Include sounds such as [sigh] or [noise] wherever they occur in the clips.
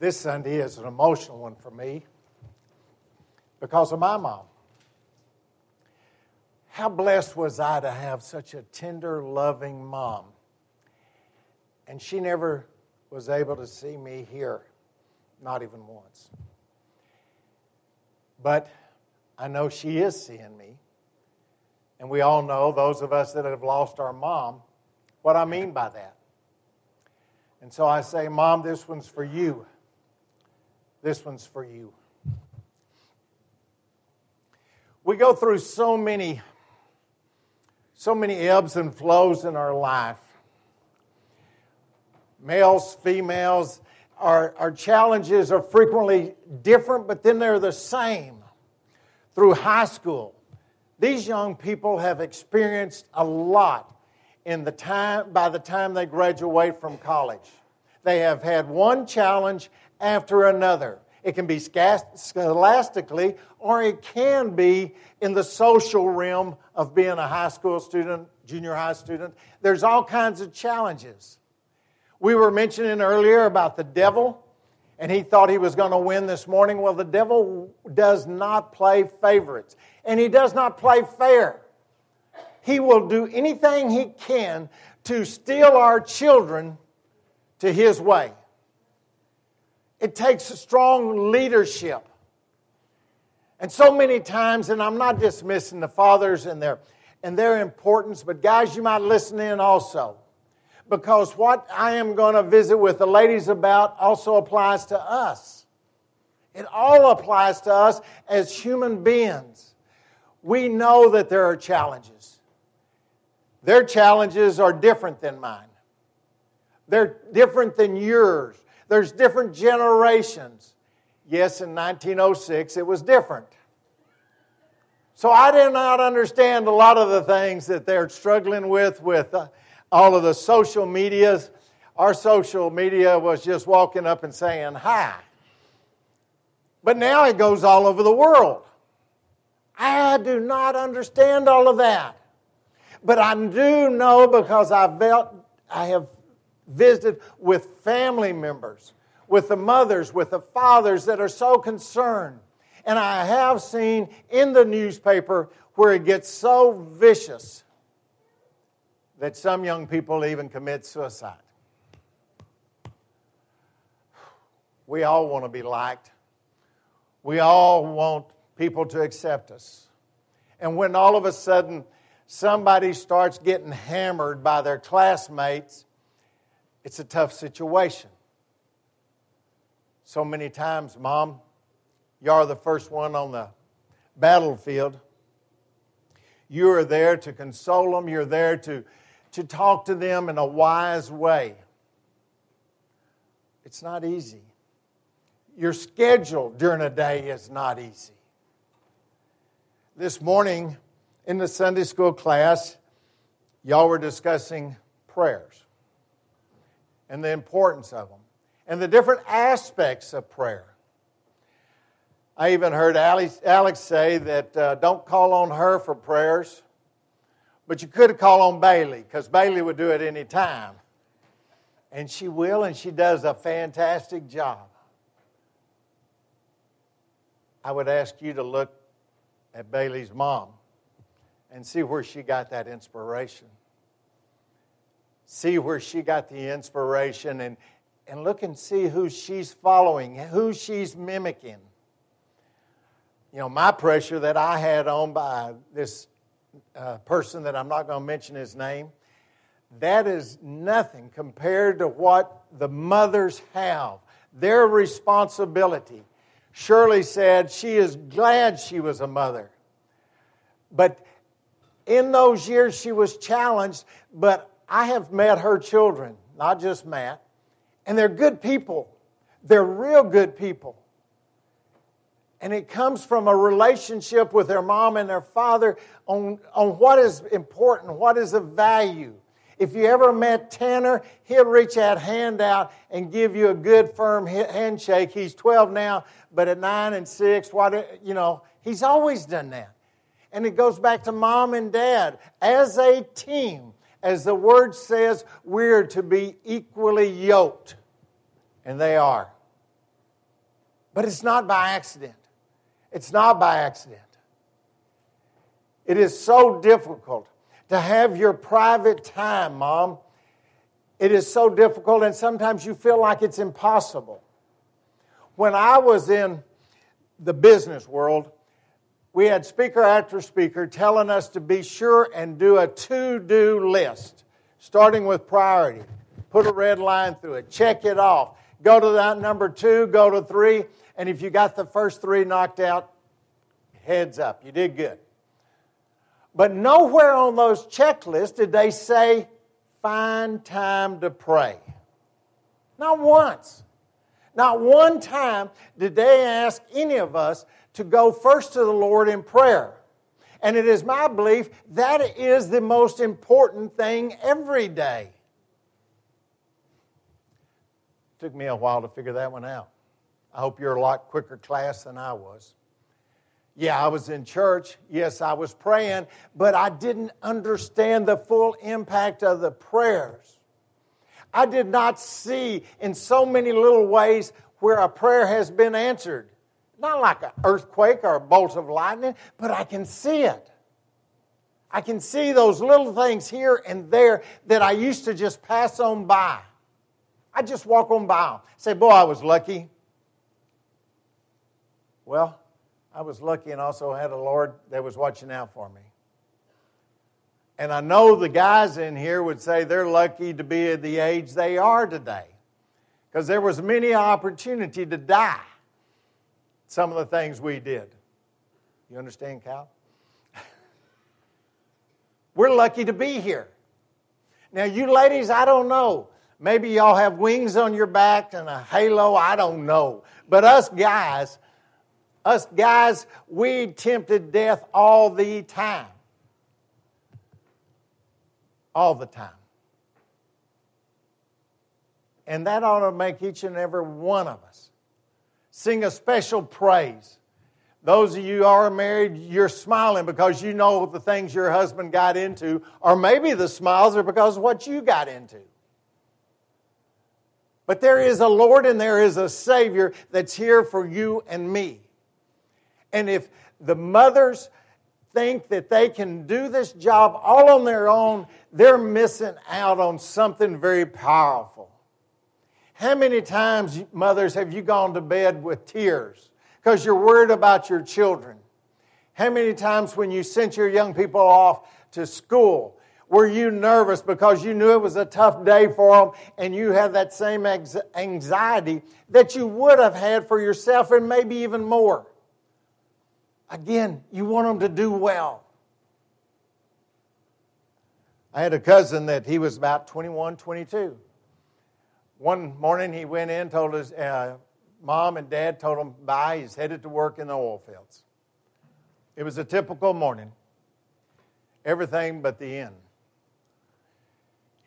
This Sunday is an emotional one for me because of my mom. How blessed was I to have such a tender, loving mom? And she never was able to see me here, not even once. But I know she is seeing me. And we all know, those of us that have lost our mom, what I mean by that. And so I say, Mom, this one's for you. This one's for you. We go through so many, so many ebbs and flows in our life. Males, females, our, our challenges are frequently different, but then they're the same. Through high school, these young people have experienced a lot in the time, by the time they graduate from college. They have had one challenge after another. It can be scholastically, or it can be in the social realm of being a high school student, junior high student. There's all kinds of challenges. We were mentioning earlier about the devil, and he thought he was going to win this morning. Well, the devil does not play favorites, and he does not play fair. He will do anything he can to steal our children to his way. It takes strong leadership. And so many times, and I'm not dismissing the fathers and their, and their importance, but guys, you might listen in also. Because what I am going to visit with the ladies about also applies to us. It all applies to us as human beings. We know that there are challenges. Their challenges are different than mine. They're different than yours. There's different generations. Yes, in 1906 it was different. So I did not understand a lot of the things that they're struggling with with uh, all of the social medias. Our social media was just walking up and saying hi. But now it goes all over the world. I do not understand all of that. But I do know because I felt I have visited with family members, with the mothers, with the fathers that are so concerned. And I have seen in the newspaper where it gets so vicious that some young people even commit suicide. We all want to be liked. We all want people to accept us. And when all of a sudden somebody starts getting hammered by their classmates it's a tough situation. So many times, Mom, you are the first one on the battlefield. You are there to console them, you're there to, to talk to them in a wise way. It's not easy. Your schedule during a day is not easy. This morning in the Sunday school class, y'all were discussing prayers and the importance of them and the different aspects of prayer. I even heard Alex, say that uh, don't call on her for prayers, but you could call on Bailey because Bailey would do it any time. And she will, and she does a fantastic job. I would ask you to look at Bailey's mom and see where she got that inspiration see where she got the inspiration and, and look and see who she's following, who she's mimicking. You know, my pressure that I had on by this uh, person that I'm not going to mention his name, that is nothing compared to what the mothers have, their responsibility. Shirley said she is glad she was a mother. But in those years, she was challenged, but I have met her children, not just Matt, and they're good people. They're real good people. And it comes from a relationship with their mom and their father on, on what is important, what is of value. If you ever met Tanner, he'll reach that hand out and give you a good firm handshake. He's 12 now, but at 9 and 6, what, you know, he's always done that. And it goes back to mom and dad. As a team, as the word says, we're to be equally yoked. And they are. But it's not by accident. It's not by accident. It is so difficult to have your private time, Mom. It is so difficult, and sometimes you feel like it's impossible. When I was in the business world, we had speaker after speaker telling us to be sure and do a to do list, starting with priority. Put a red line through it, check it off. Go to that number two, go to three, and if you got the first three knocked out, heads up, you did good. But nowhere on those checklists did they say, find time to pray. Not once. Not one time did they ask any of us to go first to the Lord in prayer. And it is my belief that is the most important thing every day. Took me a while to figure that one out. I hope you're a lot quicker class than I was. Yeah, I was in church. Yes, I was praying, but I didn't understand the full impact of the prayers. I did not see in so many little ways where a prayer has been answered. Not like an earthquake or a bolt of lightning, but I can see it. I can see those little things here and there that I used to just pass on by. I just walk on by them. Say, boy, I was lucky. Well, I was lucky and also had a Lord that was watching out for me. And I know the guys in here would say they're lucky to be at the age they are today. Because there was many opportunity to die some of the things we did. You understand, Cal? [laughs] We're lucky to be here. Now, you ladies, I don't know. Maybe y'all have wings on your back and a halo, I don't know. But us guys, us guys, we tempted death all the time. All the time. And that ought to make each and every one of us sing a special praise. Those of you who are married, you're smiling because you know the things your husband got into, or maybe the smiles are because of what you got into. But there is a Lord and there is a Savior that's here for you and me. And if the mothers think that they can do this job all on their own, they're missing out on something very powerful. How many times, mothers, have you gone to bed with tears because you're worried about your children? How many times, when you sent your young people off to school, were you nervous because you knew it was a tough day for them and you had that same anxiety that you would have had for yourself and maybe even more? Again, you want them to do well. I had a cousin that he was about 21, 22. One morning he went in, told his uh, mom and dad, told him bye. He's headed to work in the oil fields. It was a typical morning. Everything but the end.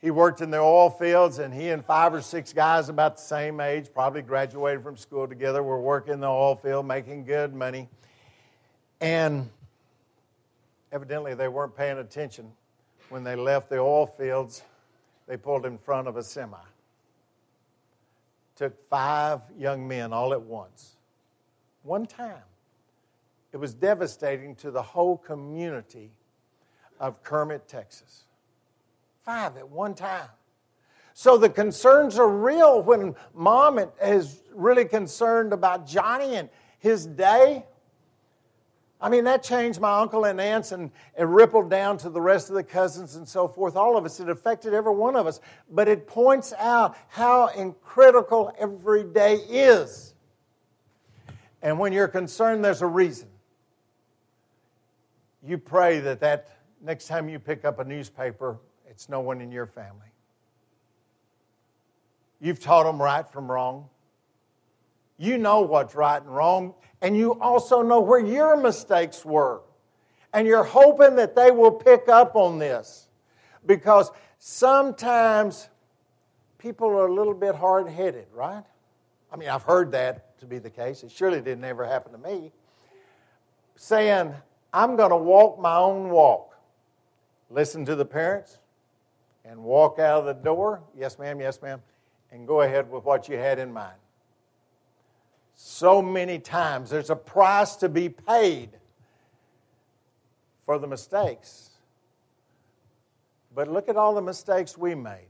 He worked in the oil fields, and he and five or six guys about the same age, probably graduated from school together, were working in the oil field, making good money. And evidently, they weren't paying attention. When they left the oil fields, they pulled in front of a semi. Took five young men all at once, one time. It was devastating to the whole community of Kermit, Texas. Five at one time. So the concerns are real when mom is really concerned about Johnny and his day. I mean, that changed my uncle and aunts and it rippled down to the rest of the cousins and so forth, all of us. It affected every one of us. But it points out how critical every day is. And when you're concerned, there's a reason. You pray that that next time you pick up a newspaper, it's no one in your family. You've taught them right from wrong. You know what's right and wrong and you also know where your mistakes were. And you're hoping that they will pick up on this because sometimes people are a little bit hard headed, right? I mean, I've heard that to be the case. It surely didn't ever happen to me. Saying, I'm going to walk my own walk. Listen to the parents and walk out of the door. Yes, ma'am, yes, ma'am. And go ahead with what you had in mind so many times. There's a price to be paid for the mistakes. But look at all the mistakes we made.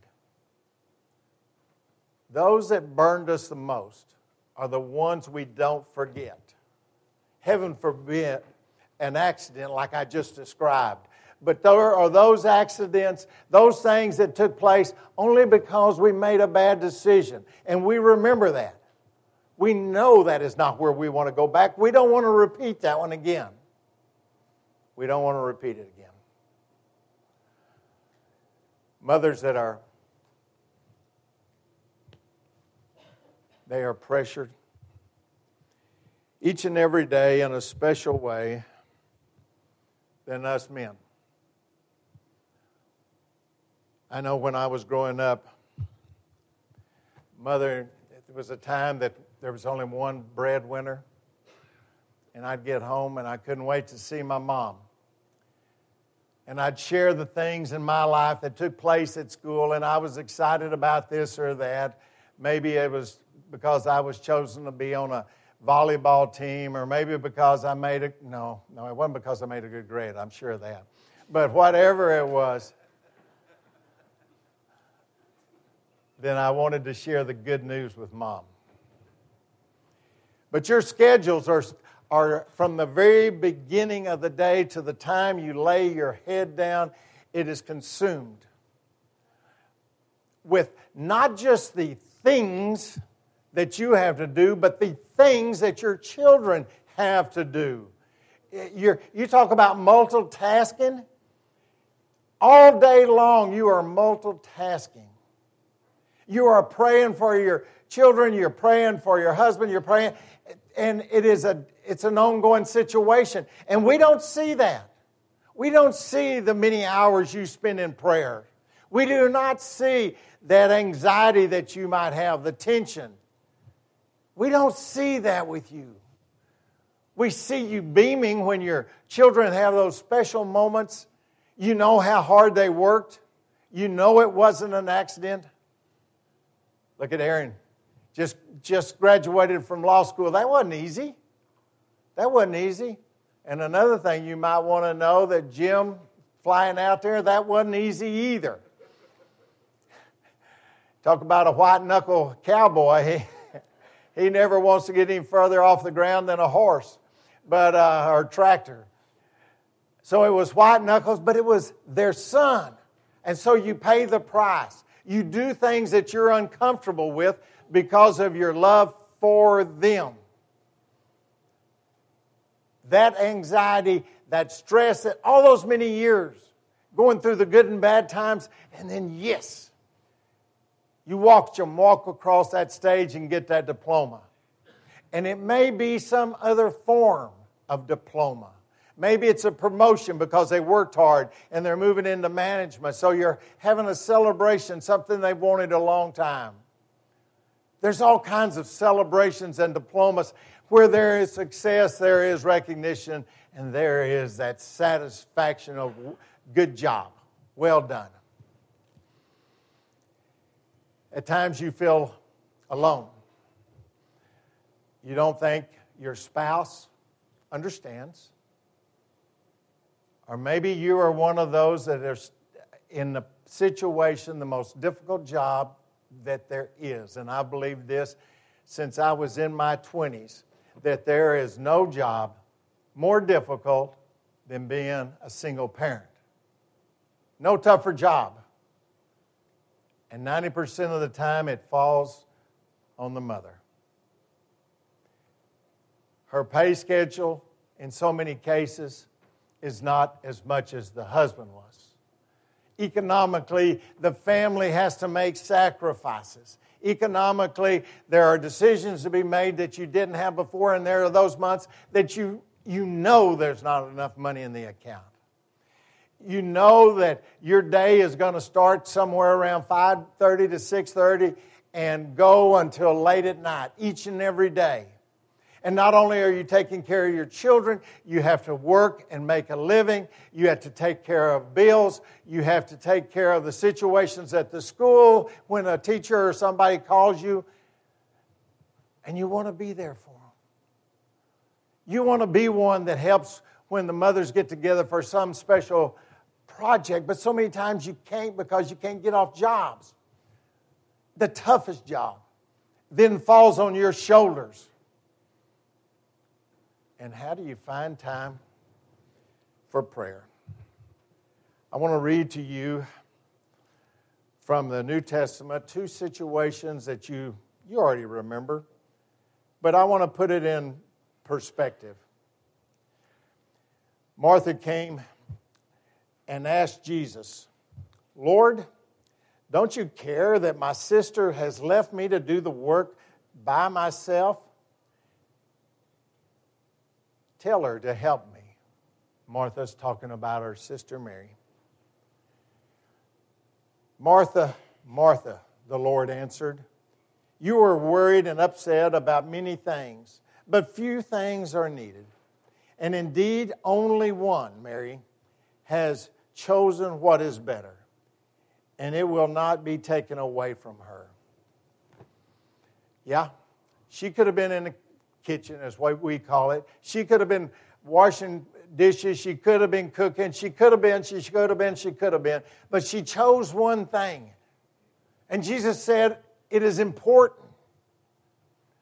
Those that burned us the most are the ones we don't forget. Heaven forbid an accident like I just described. But there are those accidents, those things that took place only because we made a bad decision. And we remember that. We know that is not where we want to go back. We don't want to repeat that one again. We don't want to repeat it again. Mothers that are they are pressured each and every day in a special way than us men. I know when I was growing up, mother, it was a time that there was only one breadwinner, and I'd get home and I couldn't wait to see my mom. And I'd share the things in my life that took place at school, and I was excited about this or that. Maybe it was because I was chosen to be on a volleyball team, or maybe because I made a no, no, it wasn't because I made a good grade. I'm sure of that. But whatever it was, then I wanted to share the good news with mom. But your schedules are, are from the very beginning of the day to the time you lay your head down, it is consumed with not just the things that you have to do, but the things that your children have to do. You're, you talk about multitasking. All day long, you are multitasking. You are praying for your children, you're praying for your husband, you're praying, and it is a, it's an ongoing situation. And we don't see that. We don't see the many hours you spend in prayer. We do not see that anxiety that you might have, the tension. We don't see that with you. We see you beaming when your children have those special moments. You know how hard they worked. You know it wasn't an accident. Look at Aaron. Just, just graduated from law school. That wasn't easy. That wasn't easy. And another thing you might want to know that Jim flying out there, that wasn't easy either. Talk about a white knuckle cowboy. He, he never wants to get any further off the ground than a horse but, uh, or tractor. So it was white knuckles, but it was their son. And so you pay the price. You do things that you're uncomfortable with because of your love for them. That anxiety, that stress, that all those many years going through the good and bad times, and then, yes, you walk you walk across that stage and get that diploma. And it may be some other form of diploma. Maybe it's a promotion because they worked hard and they're moving into management. So you're having a celebration, something they've wanted a long time. There's all kinds of celebrations and diplomas where there is success, there is recognition, and there is that satisfaction of good job, well done. At times you feel alone. You don't think your spouse understands. Or maybe you are one of those that are in the situation, the most difficult job that there is. And I believe this since I was in my 20s that there is no job more difficult than being a single parent. No tougher job. And 90% of the time it falls on the mother. Her pay schedule, in so many cases, is not as much as the husband was. Economically, the family has to make sacrifices. Economically, there are decisions to be made that you didn't have before, and there are those months that you, you know there's not enough money in the account. You know that your day is going to start somewhere around 5:30 to 6:30 and go until late at night each and every day. And not only are you taking care of your children, you have to work and make a living. You have to take care of bills. You have to take care of the situations at the school when a teacher or somebody calls you. And you want to be there for them. You want to be one that helps when the mothers get together for some special project, but so many times you can't because you can't get off jobs. The toughest job then falls on your shoulders. And how do you find time for prayer? I want to read to you from the New Testament two situations that you, you already remember, but I want to put it in perspective. Martha came and asked Jesus, Lord, don't you care that my sister has left me to do the work by myself? Tell her to help me. Martha's talking about her sister Mary. Martha, Martha, the Lord answered, You are worried and upset about many things, but few things are needed. And indeed, only one, Mary, has chosen what is better, and it will not be taken away from her. Yeah, she could have been in kitchen, is what we call it. She could have been washing dishes. She could have been cooking. She could have been, she could have been, she could have been. But she chose one thing. And Jesus said, It is important.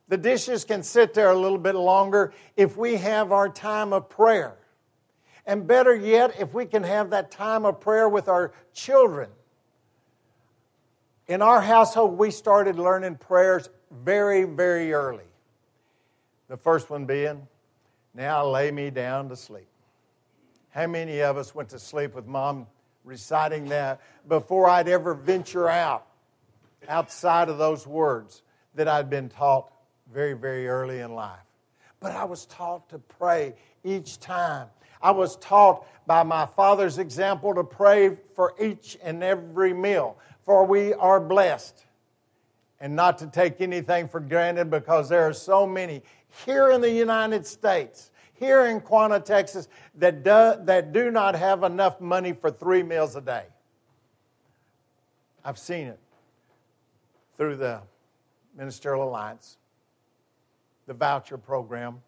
The dishes can sit there a little bit longer if we have our time of prayer. And better yet, if we can have that time of prayer with our children. In our household, we started learning prayers very, very early. The first one being, Now lay me down to sleep. How many of us went to sleep with mom reciting that before I'd ever venture out outside of those words that I'd been taught very, very early in life? But I was taught to pray each time. I was taught by my father's example to pray for each and every meal, for we are blessed. And not to take anything for granted because there are so many here in the United States here in Quanah, Texas, that do, that do not have enough money for three meals a day. I've seen it through the Ministerial Alliance, the voucher program.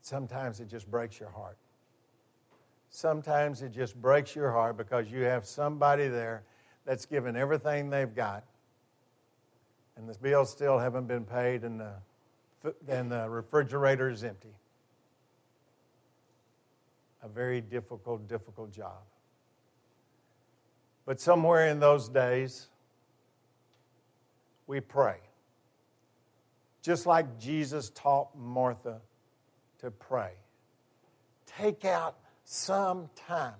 Sometimes it just breaks your heart. Sometimes it just breaks your heart because you have somebody there that's given everything they've got, and the bills still haven't been paid, and the and the refrigerator is empty. A very difficult, difficult job. But somewhere in those days, we pray. Just like Jesus taught Martha to pray. Take out some time.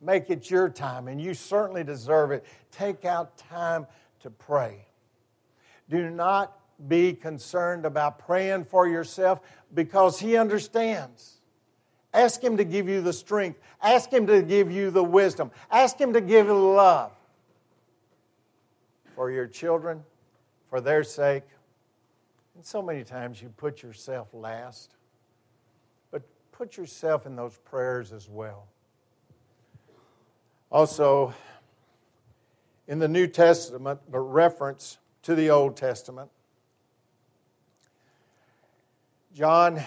Make it your time, and you certainly deserve it. Take out time to pray. Do not be concerned about praying for yourself because He understands. Ask Him to give you the strength. Ask Him to give you the wisdom. Ask Him to give you love for your children, for their sake. And so many times you put yourself last, put yourself in those prayers as well. Also, in the New Testament, but reference to the Old Testament, John,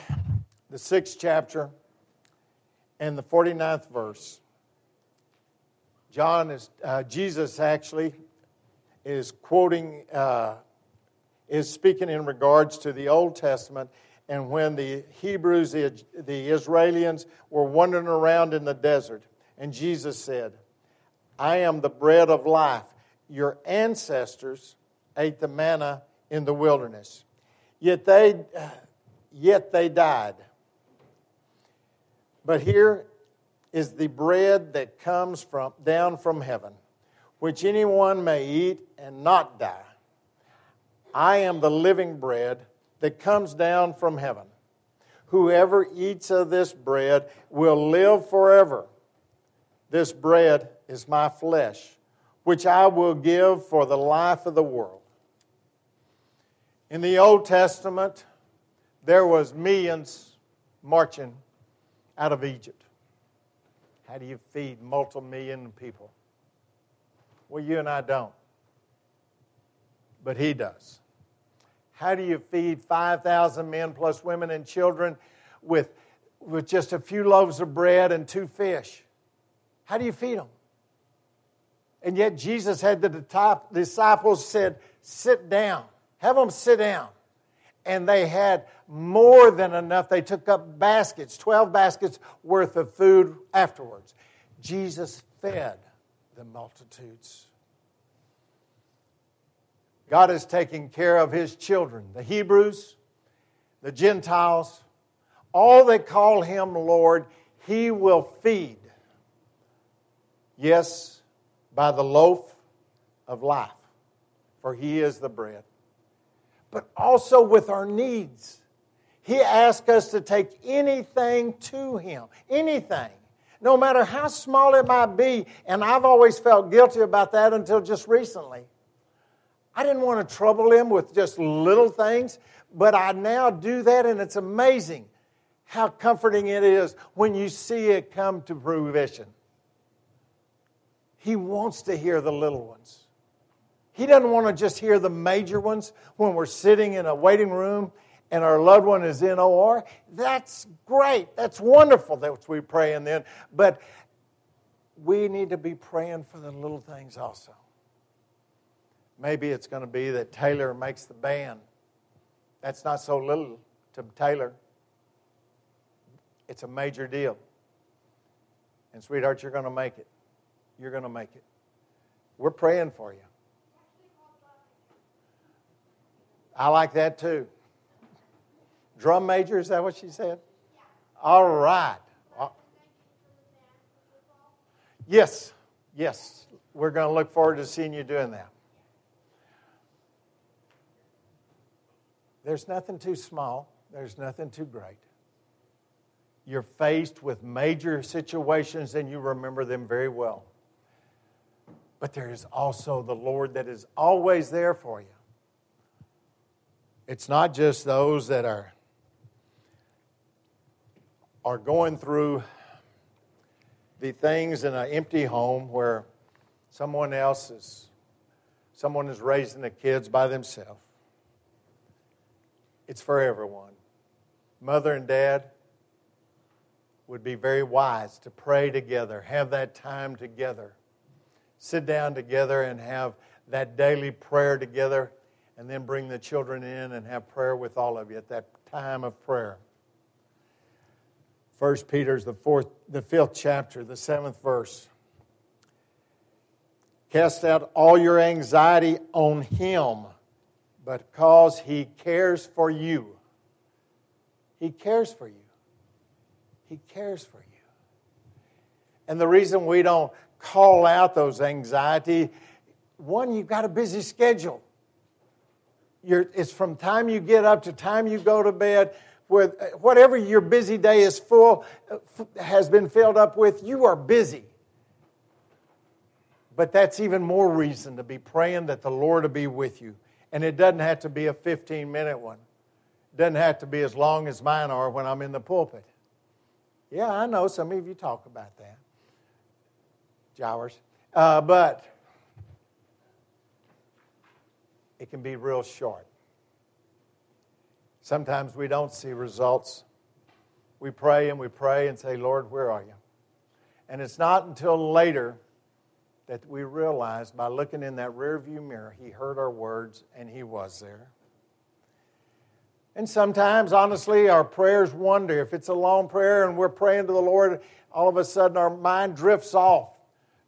the sixth chapter, and the 49th verse. John is, uh, Jesus actually is quoting, uh, is speaking in regards to the Old Testament and when the Hebrews, the, the Israelians, were wandering around in the desert. And Jesus said, I am the bread of life. Your ancestors ate the manna in the wilderness. Yet they yet they died. But here is the bread that comes from, down from heaven, which anyone may eat and not die. I am the living bread that comes down from heaven. Whoever eats of this bread will live forever. This bread is my flesh, which I will give for the life of the world. In the Old Testament, there was millions marching out of Egypt. How do you feed multi-million people? Well, you and I don't. But he does. How do you feed 5,000 men plus women and children with, with just a few loaves of bread and two fish? How do you feed them? And yet Jesus had the disciples said, sit down. Have them sit down. And they had more than enough. They took up baskets, 12 baskets worth of food afterwards. Jesus fed the multitudes. God is taking care of his children, the Hebrews, the Gentiles, all that call him Lord, he will feed. Yes, by the loaf of life, for he is the bread, but also with our needs. He asks us to take anything to him, anything, no matter how small it might be. And I've always felt guilty about that until just recently. I didn't want to trouble him with just little things, but I now do that, and it's amazing how comforting it is when you see it come to fruition. He wants to hear the little ones. He doesn't want to just hear the major ones when we're sitting in a waiting room and our loved one is in OR. That's great. That's wonderful. that we pray praying then. But we need to be praying for the little things also. Maybe it's going to be that Taylor makes the band. That's not so little to Taylor. It's a major deal. And, sweetheart, you're going to make it. You're going to make it. We're praying for you. I like that too. Drum major, is that what she said? All right. Yes, yes. We're going to look forward to seeing you doing that. There's nothing too small, there's nothing too great. You're faced with major situations and you remember them very well. But there is also the Lord that is always there for you. It's not just those that are, are going through the things in an empty home where someone else is someone is raising the kids by themselves it's for everyone. Mother and dad would be very wise to pray together, have that time together, sit down together and have that daily prayer together, and then bring the children in and have prayer with all of you at that time of prayer. First Peter's the fourth, the fifth chapter, the seventh verse. Cast out all your anxiety on him but because He cares for you. He cares for you. He cares for you. And the reason we don't call out those anxiety, one, you've got a busy schedule. You're, it's from time you get up to time you go to bed. With uh, whatever your busy day is full, uh, has been filled up with, you are busy. But that's even more reason to be praying that the Lord will be with you and it doesn't have to be a 15 minute one. It doesn't have to be as long as mine are when I'm in the pulpit. Yeah, I know some of you talk about that. Jowers. Uh, but it can be real short. Sometimes we don't see results. We pray and we pray and say, Lord, where are you? And it's not until later that we realized by looking in that rearview mirror, He heard our words and He was there. And sometimes, honestly, our prayers wander. If it's a long prayer and we're praying to the Lord, all of a sudden our mind drifts off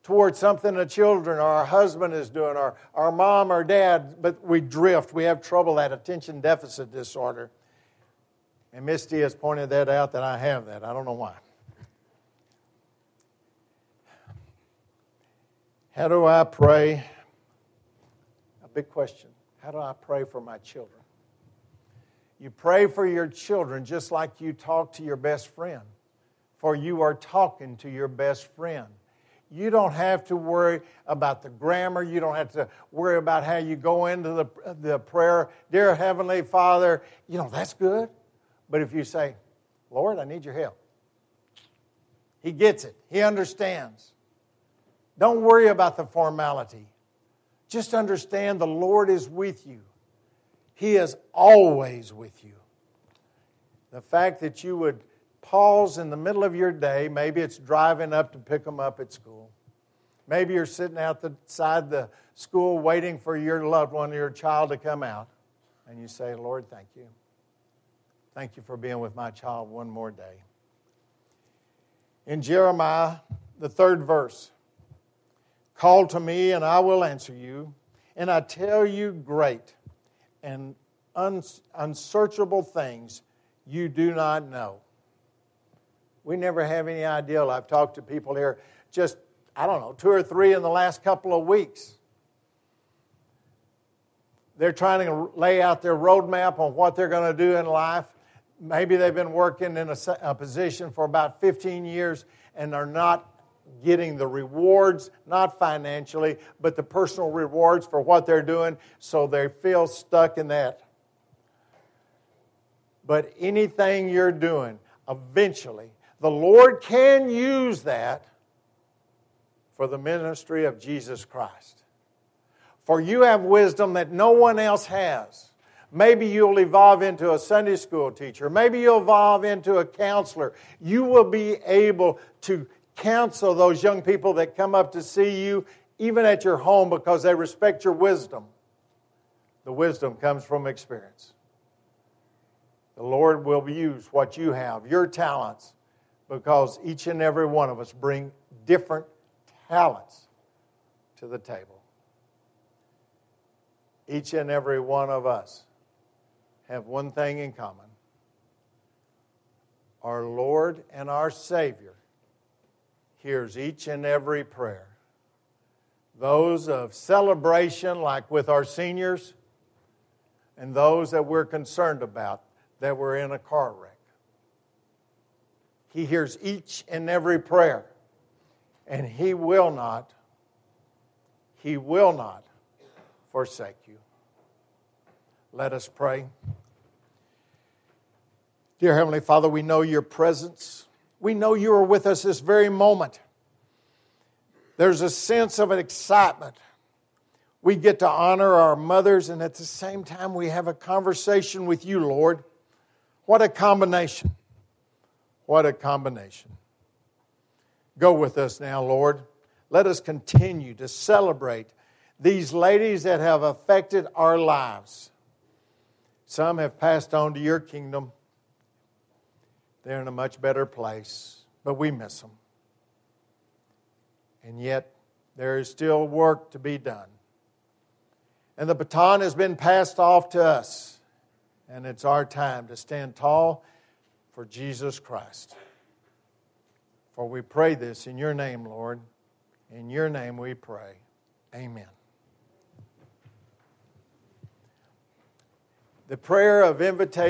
towards something the children or our husband is doing, or our mom or dad, but we drift. We have trouble, that attention deficit disorder. And Misty has pointed that out that I have that. I don't know why. How do I pray? A big question. How do I pray for my children? You pray for your children just like you talk to your best friend, for you are talking to your best friend. You don't have to worry about the grammar. You don't have to worry about how you go into the, the prayer. Dear Heavenly Father, you know, that's good. But if you say, Lord, I need your help, He gets it, He understands. Don't worry about the formality. Just understand the Lord is with you. He is always with you. The fact that you would pause in the middle of your day, maybe it's driving up to pick them up at school. Maybe you're sitting outside the school waiting for your loved one, your child to come out, and you say, Lord, thank you. Thank you for being with my child one more day. In Jeremiah, the third verse, call to me and I will answer you, and I tell you great and unsearchable things you do not know. We never have any idea. I've talked to people here just, I don't know, two or three in the last couple of weeks. They're trying to lay out their roadmap on what they're going to do in life. Maybe they've been working in a, a position for about 15 years and are not getting the rewards, not financially, but the personal rewards for what they're doing, so they feel stuck in that. But anything you're doing, eventually, the Lord can use that for the ministry of Jesus Christ. For you have wisdom that no one else has. Maybe you'll evolve into a Sunday school teacher. Maybe you'll evolve into a counselor. You will be able to counsel those young people that come up to see you, even at your home, because they respect your wisdom. The wisdom comes from experience. The Lord will use what you have, your talents, because each and every one of us bring different talents to the table. Each and every one of us have one thing in common. Our Lord and our Savior hears each and every prayer. Those of celebration, like with our seniors, and those that we're concerned about that were in a car wreck. He hears each and every prayer, and He will not, He will not forsake you. Let us pray. Dear Heavenly Father, we know your presence. We know you are with us this very moment. There's a sense of an excitement. We get to honor our mothers, and at the same time, we have a conversation with you, Lord. What a combination. What a combination. Go with us now, Lord. Let us continue to celebrate these ladies that have affected our lives. Some have passed on to your kingdom. They're in a much better place, but we miss them. And yet, there is still work to be done. And the baton has been passed off to us, and it's our time to stand tall for Jesus Christ. For we pray this in your name, Lord. In your name we pray. Amen. The prayer of invitation.